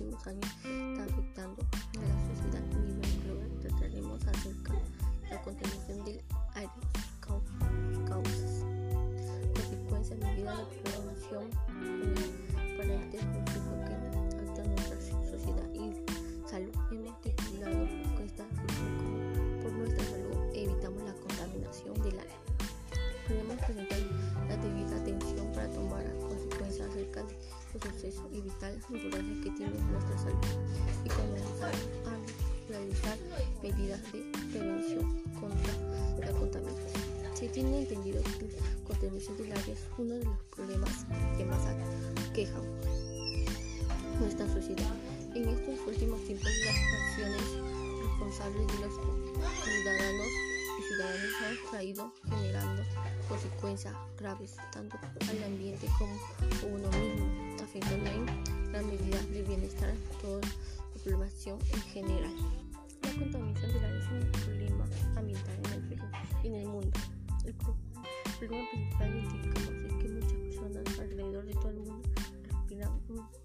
últimos años está afectando a la sociedad a nivel global. Trataremos acerca de la y comenzar a realizar medidas de prevención contra la contaminación. Se tiene entendido que la contaminación del aire es uno de los problemas que más aquejan nuestra sociedad. En estos últimos tiempos las acciones responsables de los ciudadanos y ciudadanas han traído generando consecuencias graves tanto al ambiente como a uno mismo, afectando en las medidas de bienestar toda la población en general. La contaminación del aire es un problema ambiental en el Perú y en el mundo. El problema principal es que muchas personas alrededor de todo el mundo respiran un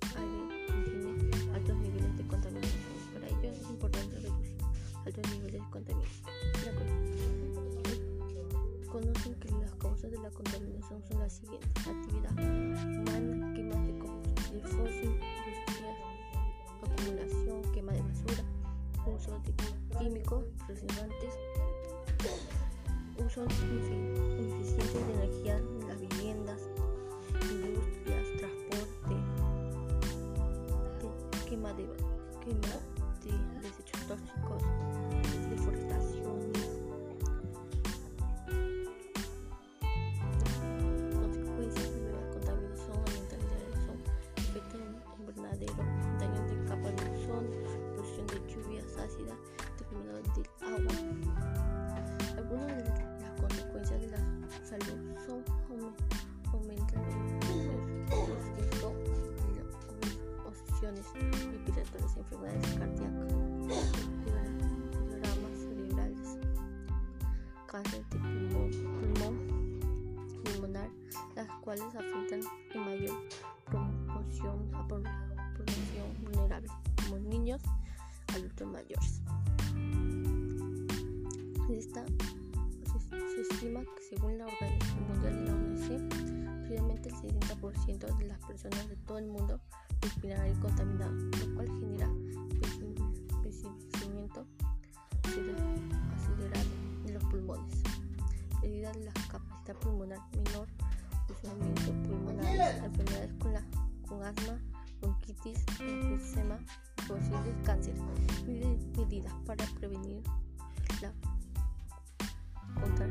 cuales afectan en mayor proporción a población vulnerable, como niños, adultos mayores. Esta, se, se, estima que según la Organización Mundial de la OMS, previamente el 60% de las personas de todo el mundo respiran aire contaminado, lo cual genera envejecimiento acelerado de los pulmones, pérdida de la capacidad pulmonar menor, funcionamiento pulmonar, enfermedades con, la, con asma, bronquitis, enfisema, posibles cáncer, medidas para prevenir la contra,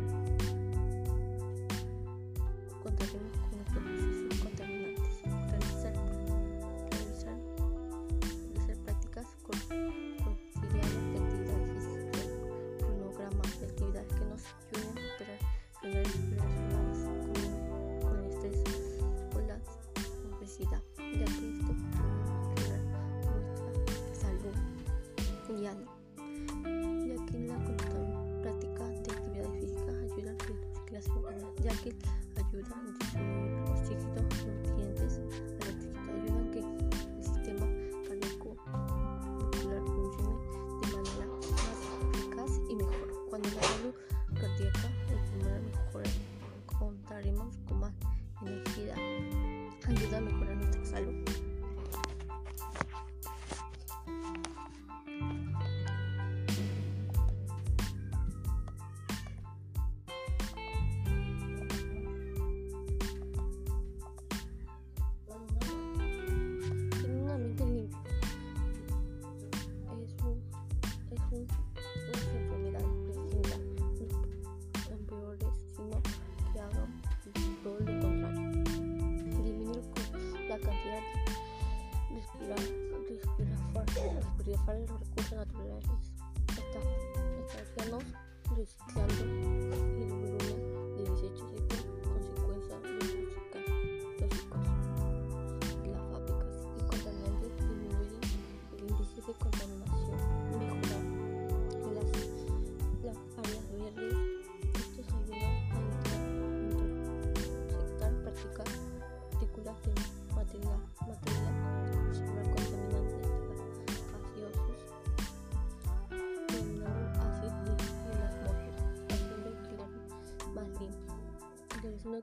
es una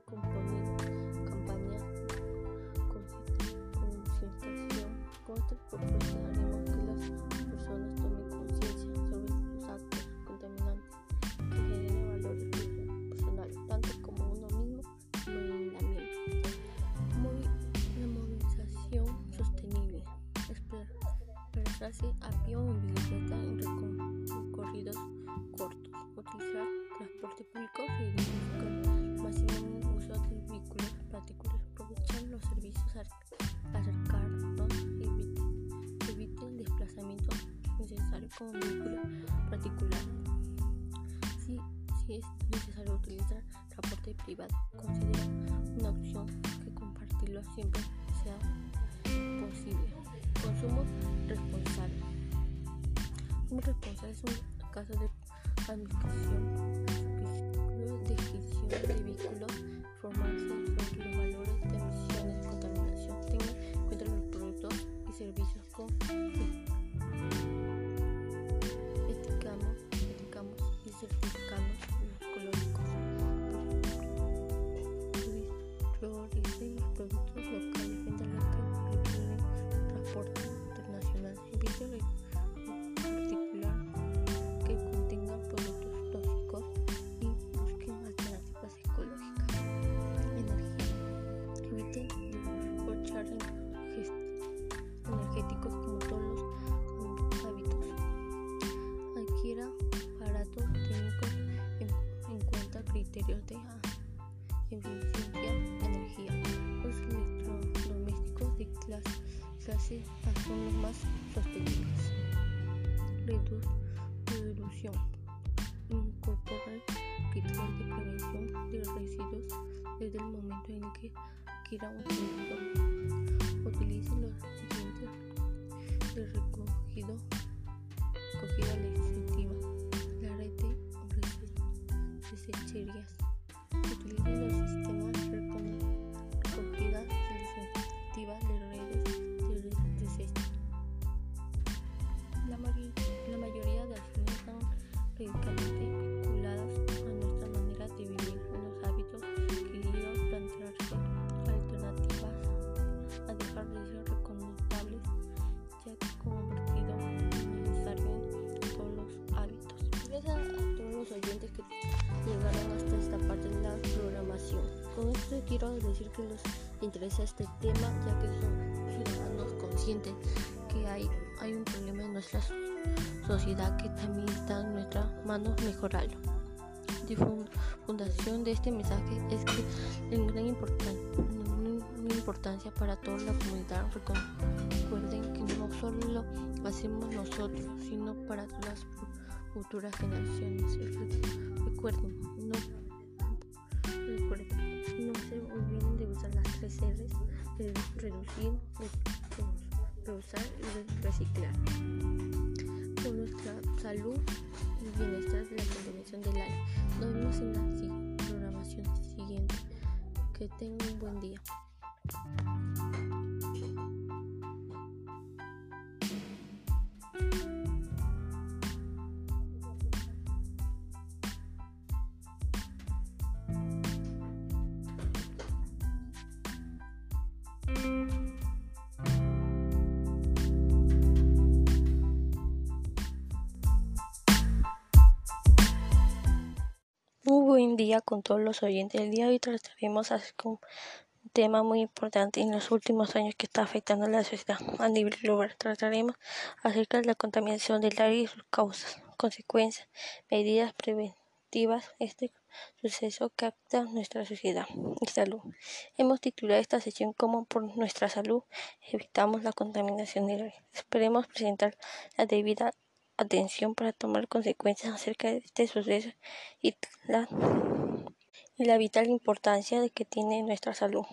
campaña concientización con esta propuesta haremos que las personas tomen conciencia sobre los actos contaminantes que generan valores personales tanto como uno mismo como el ambiente. La movilización sostenible. Desplazarse a pie o en bicicleta en recorridos cortos. Utilizar transporte público necesario utilizar transporte privado, considera una opción que compartirlo siempre sea posible. Consumo responsable. Consumo responsable es un caso de administración de vehículos, formarse sobre los valores de emisiones de contaminación, tenga en cuenta los productos y servicios con son los más sostenibles. Redu reducción. Incorporar criterios de prevención de residuos desde el momento en que adquiera un producto. Utilice los de recogido, recogida los oyentes que llegaron hasta esta parte de la programación. Con esto quiero decir que les interesa este tema ya que son ciudadanos conscientes que hay, hay un problema en nuestra sociedad que también está en nuestras manos mejorarlo. Fundación de este mensaje es que es gran importancia para toda la comunidad. Recuerden que no solo lo hacemos nosotros, sino para las futuras generaciones. Recuerden, no, recuerden, no se olviden de usar las tres R's, de reducir, reusar y reciclar. Por nuestra salud y bienestar de la contaminación del aire. Nos vemos en la programación siguiente. Que tengan un buen día. Con todos los oyentes. El día hoy trataremos acerca un tema muy importante en los últimos años que está afectando a la sociedad a nivel global. Trataremos acerca de la contaminación del aire y sus causas, consecuencias, medidas preventivas. Este suceso afecta nuestra sociedad y salud. Hemos titulado esta sesión como por nuestra salud evitamos la contaminación del aire. Esperemos presentar la debida atención para tomar consecuencias acerca de este suceso y la, y la vital importancia que tiene nuestra salud.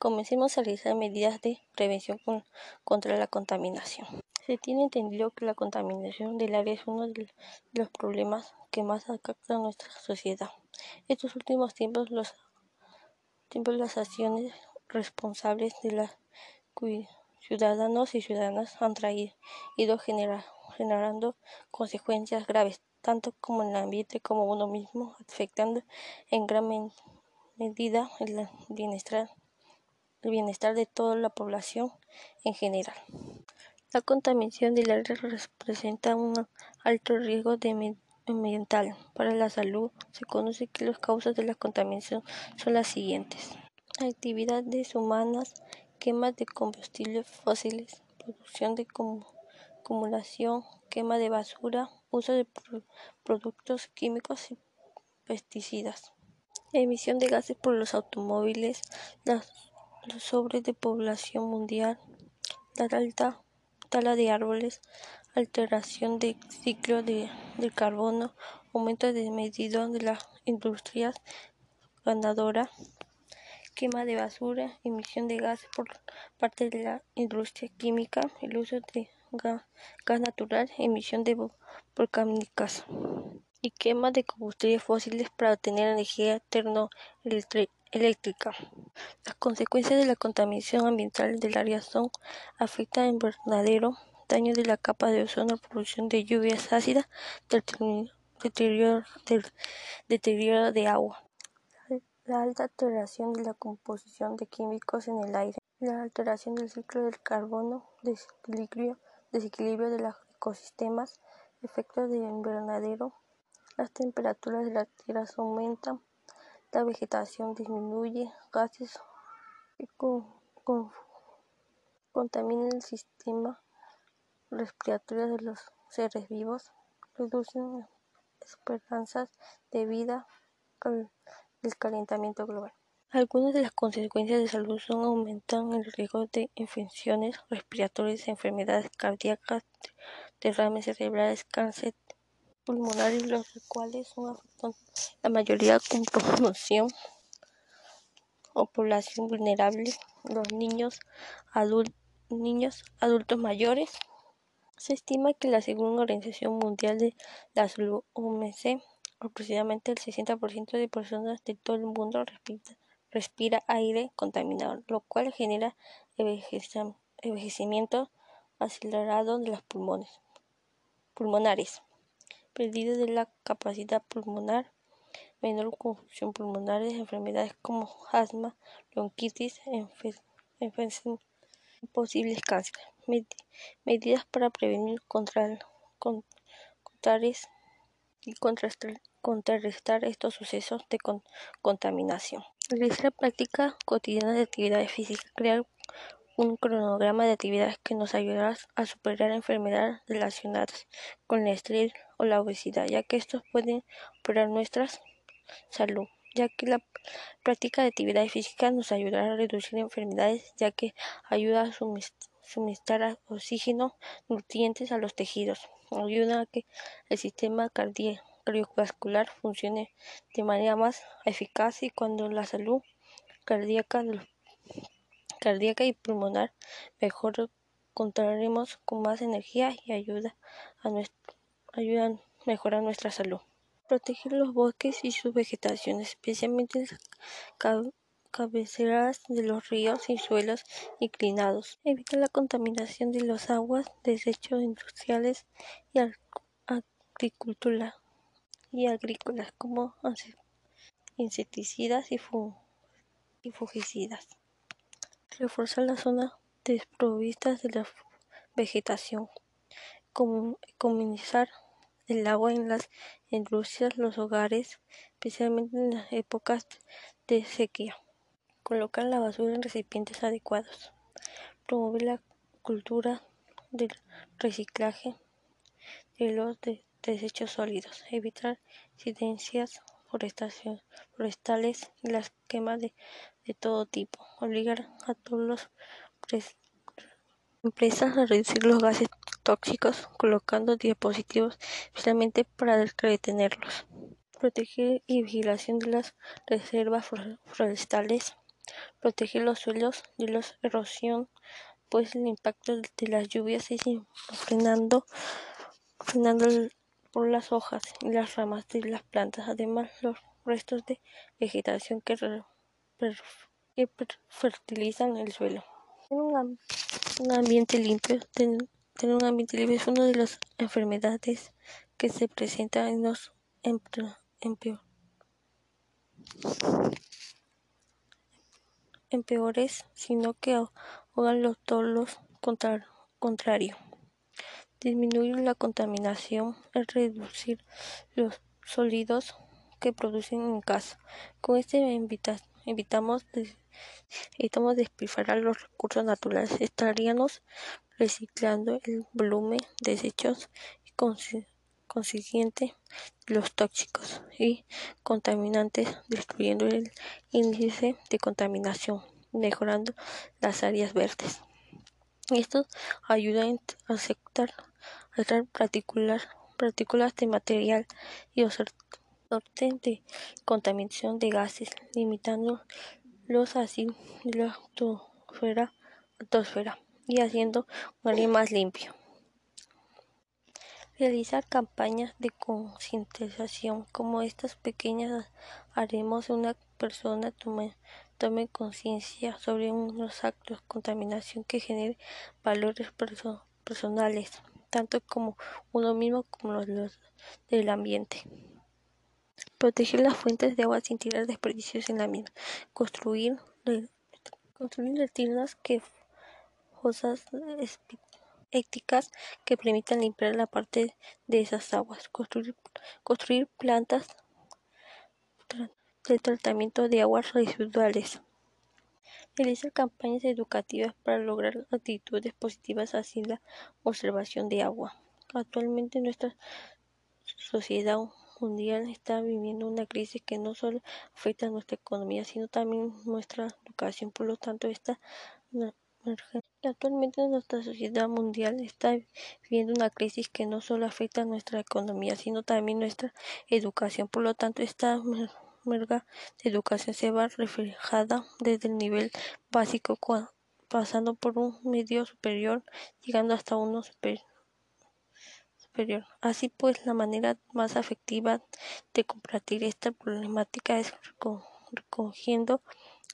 Comencemos a realizar medidas de prevención con, contra la contaminación. Se tiene entendido que la contaminación del aire es uno de los problemas que más afecta a nuestra sociedad. Estos últimos tiempos, los tiempos las acciones responsables de los ciudadanos y ciudadanas han traído generar generando consecuencias graves, tanto como en el ambiente como uno mismo, afectando en gran medida el bienestar, bienestar de toda la población en general. La contaminación del aire representa un alto riesgo ambiental para la salud. Se conoce que las causas de la contaminación son las siguientes. Actividades humanas, quema de combustibles fósiles, producción de acumulación, quema de basura, uso de productos químicos y pesticidas, emisión de gases por los automóviles, la, sobrepoblación mundial, la alta tala de árboles, alteración del ciclo de, del carbono, aumento desmedido de las industrias ganadoras, quema de basura, emisión de gases por parte de la industria química, el uso de gas, natural, emisión de volcánicas y quema de combustibles fósiles para obtener energía termoeléctrica. Las consecuencias de la contaminación ambiental del área son afecta en verdadero daño de la capa de ozono, producción de lluvias ácidas, deterioro, deterioro de agua la alta alteración de la composición de químicos en el aire, la alteración del ciclo del carbono, desequilibrio, desequilibrio de los ecosistemas, efectos de invernadero, las temperaturas de la tierra aumentan, la vegetación disminuye, gases que contaminan el sistema respiratorio de los seres vivos, reducen esperanzas de vida, el calentamiento global. Algunas de las consecuencias de salud son aumentan el riesgo de infecciones respiratorias, enfermedades cardíacas, derrames cerebrales, cáncer pulmonares, los cuales son la mayoría con promoción o población vulnerable, los niños, niños, adultos mayores. Se estima que la segunda Organización Mundial de la Salud, OMC, Aproximadamente el 60% de personas de todo el mundo respira, aire contaminado, lo cual genera envejecimiento acelerado de los pulmones, pulmonares, pérdida de la capacidad pulmonar, menor confusión pulmonar, enfermedades como asma, bronquitis, posibles cánceres. medidas para prevenir contra, y contrarrestar estos sucesos de contaminación. Realizar práctica cotidiana de actividades físicas, crear un cronograma de actividades que nos ayudará a superar enfermedades relacionadas con el estrés o la obesidad, ya que estos pueden operar nuestra salud, ya que la práctica de actividades físicas nos ayudará a reducir enfermedades, ya que ayuda a suministrar oxígeno, nutrientes a los tejidos, ayuda a que el sistema cardiovascular funcione de manera más eficaz y cuando la salud cardíaca, cardíaca y pulmonar mejor contaremos con más energía y ayuda a nuestro, ayudan mejorar nuestra salud. Proteger los bosques y su vegetación, especialmente las cabeceras de los ríos y suelos inclinados. Evita la contaminación de las aguas, desechos industriales y agricultura y agrícolas como insecticidas y, fungicidas. Reforzar las zonas desprovistas de la vegetación. Comunizar el agua en las industrias, los hogares, especialmente en las épocas de sequía. Colocar la basura en recipientes adecuados. Promover la cultura del reciclaje de los desechos sólidos. Evitar incidencias forestales y las quemas de, todo tipo. Obligar a todas las empresas a reducir los gases tóxicos colocando dispositivos especialmente para detenerlos. Proteger y vigilación de las reservas forestales. Proteger los suelos de la erosión, pues el impacto de las lluvias es frenando, frenando por las hojas y las ramas de las plantas, además los restos de vegetación que, fertilizan el suelo. Un, ambiente limpio, tener un ambiente limpio es una de las enfermedades que se presentan en los empeores, sino que ahogan todo lo contrario. Disminuir la contaminación es reducir los sólidos que producen en casa. Con este evitamos, evitamos despilfarrar los recursos naturales. Estaríamos reciclando el volumen de desechos y consiguiente los tóxicos y contaminantes, destruyendo el índice de contaminación, mejorando las áreas verdes. Esto ayuda a aceptar, a partículas de material y sorte de contaminación de gases, limitando los así de la atmósfera y haciendo un aire más limpio. Realizar campañas de concientización como estas pequeñas haremos una persona tome, conciencia sobre unos actos de contaminación que genere valores personales, tanto como uno mismo como los del ambiente. Proteger las fuentes de agua sin tirar desperdicios en la misma. Construir, construir tiendas que fosas éticas que permitan limpiar la parte de esas aguas, construir, construir plantas de tratamiento de aguas residuales, realizar campañas educativas para lograr actitudes positivas hacia la observación de agua. Actualmente nuestra sociedad mundial está viviendo una crisis que no solo afecta a nuestra economía, sino también nuestra educación. Por lo tanto, esta Actualmente nuestra sociedad mundial está viviendo una crisis que no solo afecta a nuestra economía, sino también nuestra educación. Por lo tanto, esta merga de educación se va reflejada desde el nivel básico, pasando por un medio superior, llegando hasta uno superior. Así pues, la manera más efectiva de combatir esta problemática es recogiendo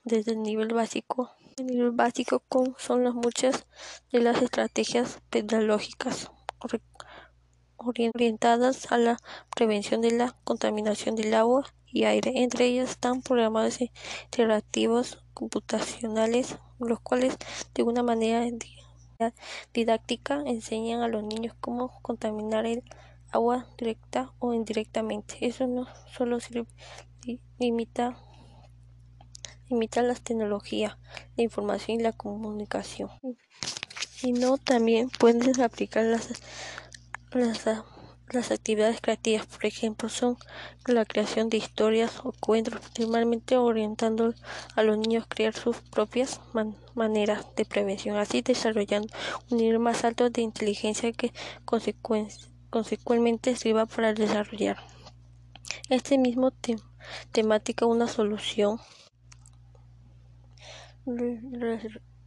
desde el nivel básico. El nivel básico son las muchas de las estrategias pedagógicas orientadas a la prevención de la contaminación del agua y aire. Entre ellas están programas interactivos computacionales, los cuales de una manera didáctica enseñan a los niños cómo contaminar el agua directa o indirectamente. Eso no solo sirve, limita imita las tecnologías, la información y la comunicación, sino también pueden aplicar las, las, actividades creativas, por ejemplo, son la creación de historias o cuentos, normalmente orientando a los niños a crear sus propias maneras de prevención, así desarrollando un nivel más alto de inteligencia que consecuentemente sirva para desarrollar este mismo temática una solución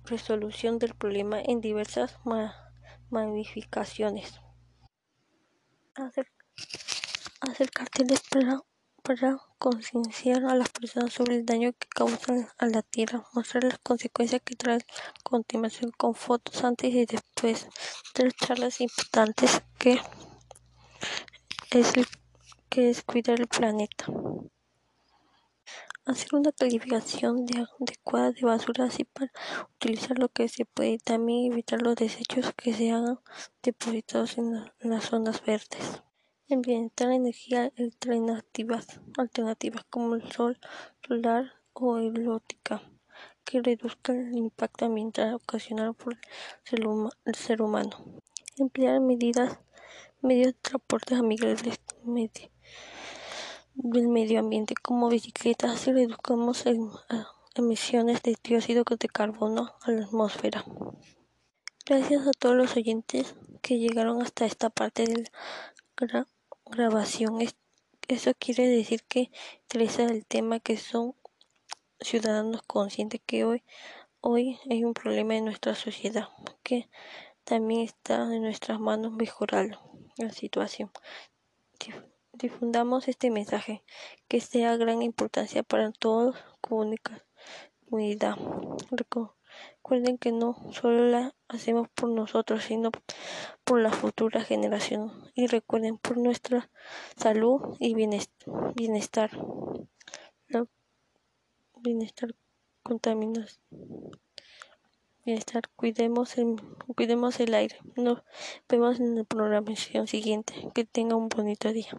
resolución del problema en diversas magnificaciones. Hacer, carteles para, concienciar a las personas sobre el daño que causan a la tierra, mostrar las consecuencias que trae continuación con fotos antes y después, tres charlas importantes que es, que es cuidar el planeta hacer una calificación adecuada de basura así para utilizar lo que se puede y también evitar los desechos que se hagan depositados en, las zonas verdes. Implementar energía alternativas, alternativas como el sol solar o eólica que reduzca el impacto ambiental ocasionado por el ser, humano. Emplear medidas, medios de transporte amigables del medio ambiente como bicicletas, así reducimos emisiones de dióxido de carbono a la atmósfera. Gracias a todos los oyentes que llegaron hasta esta parte de la grabación. Eso quiere decir que interesa el tema que son ciudadanos conscientes que hoy, hoy hay un problema en nuestra sociedad, que también está en nuestras manos mejorar la situación difundamos este mensaje que sea de gran importancia para toda comunidad. Recuerden que no solo la hacemos por nosotros, sino por la futura generación. Y recuerden por nuestra salud y bienestar. Bienestar contaminación. Bienestar, cuidemos el, cuidemos el aire. Nos vemos en la programación siguiente. Que tenga un bonito día.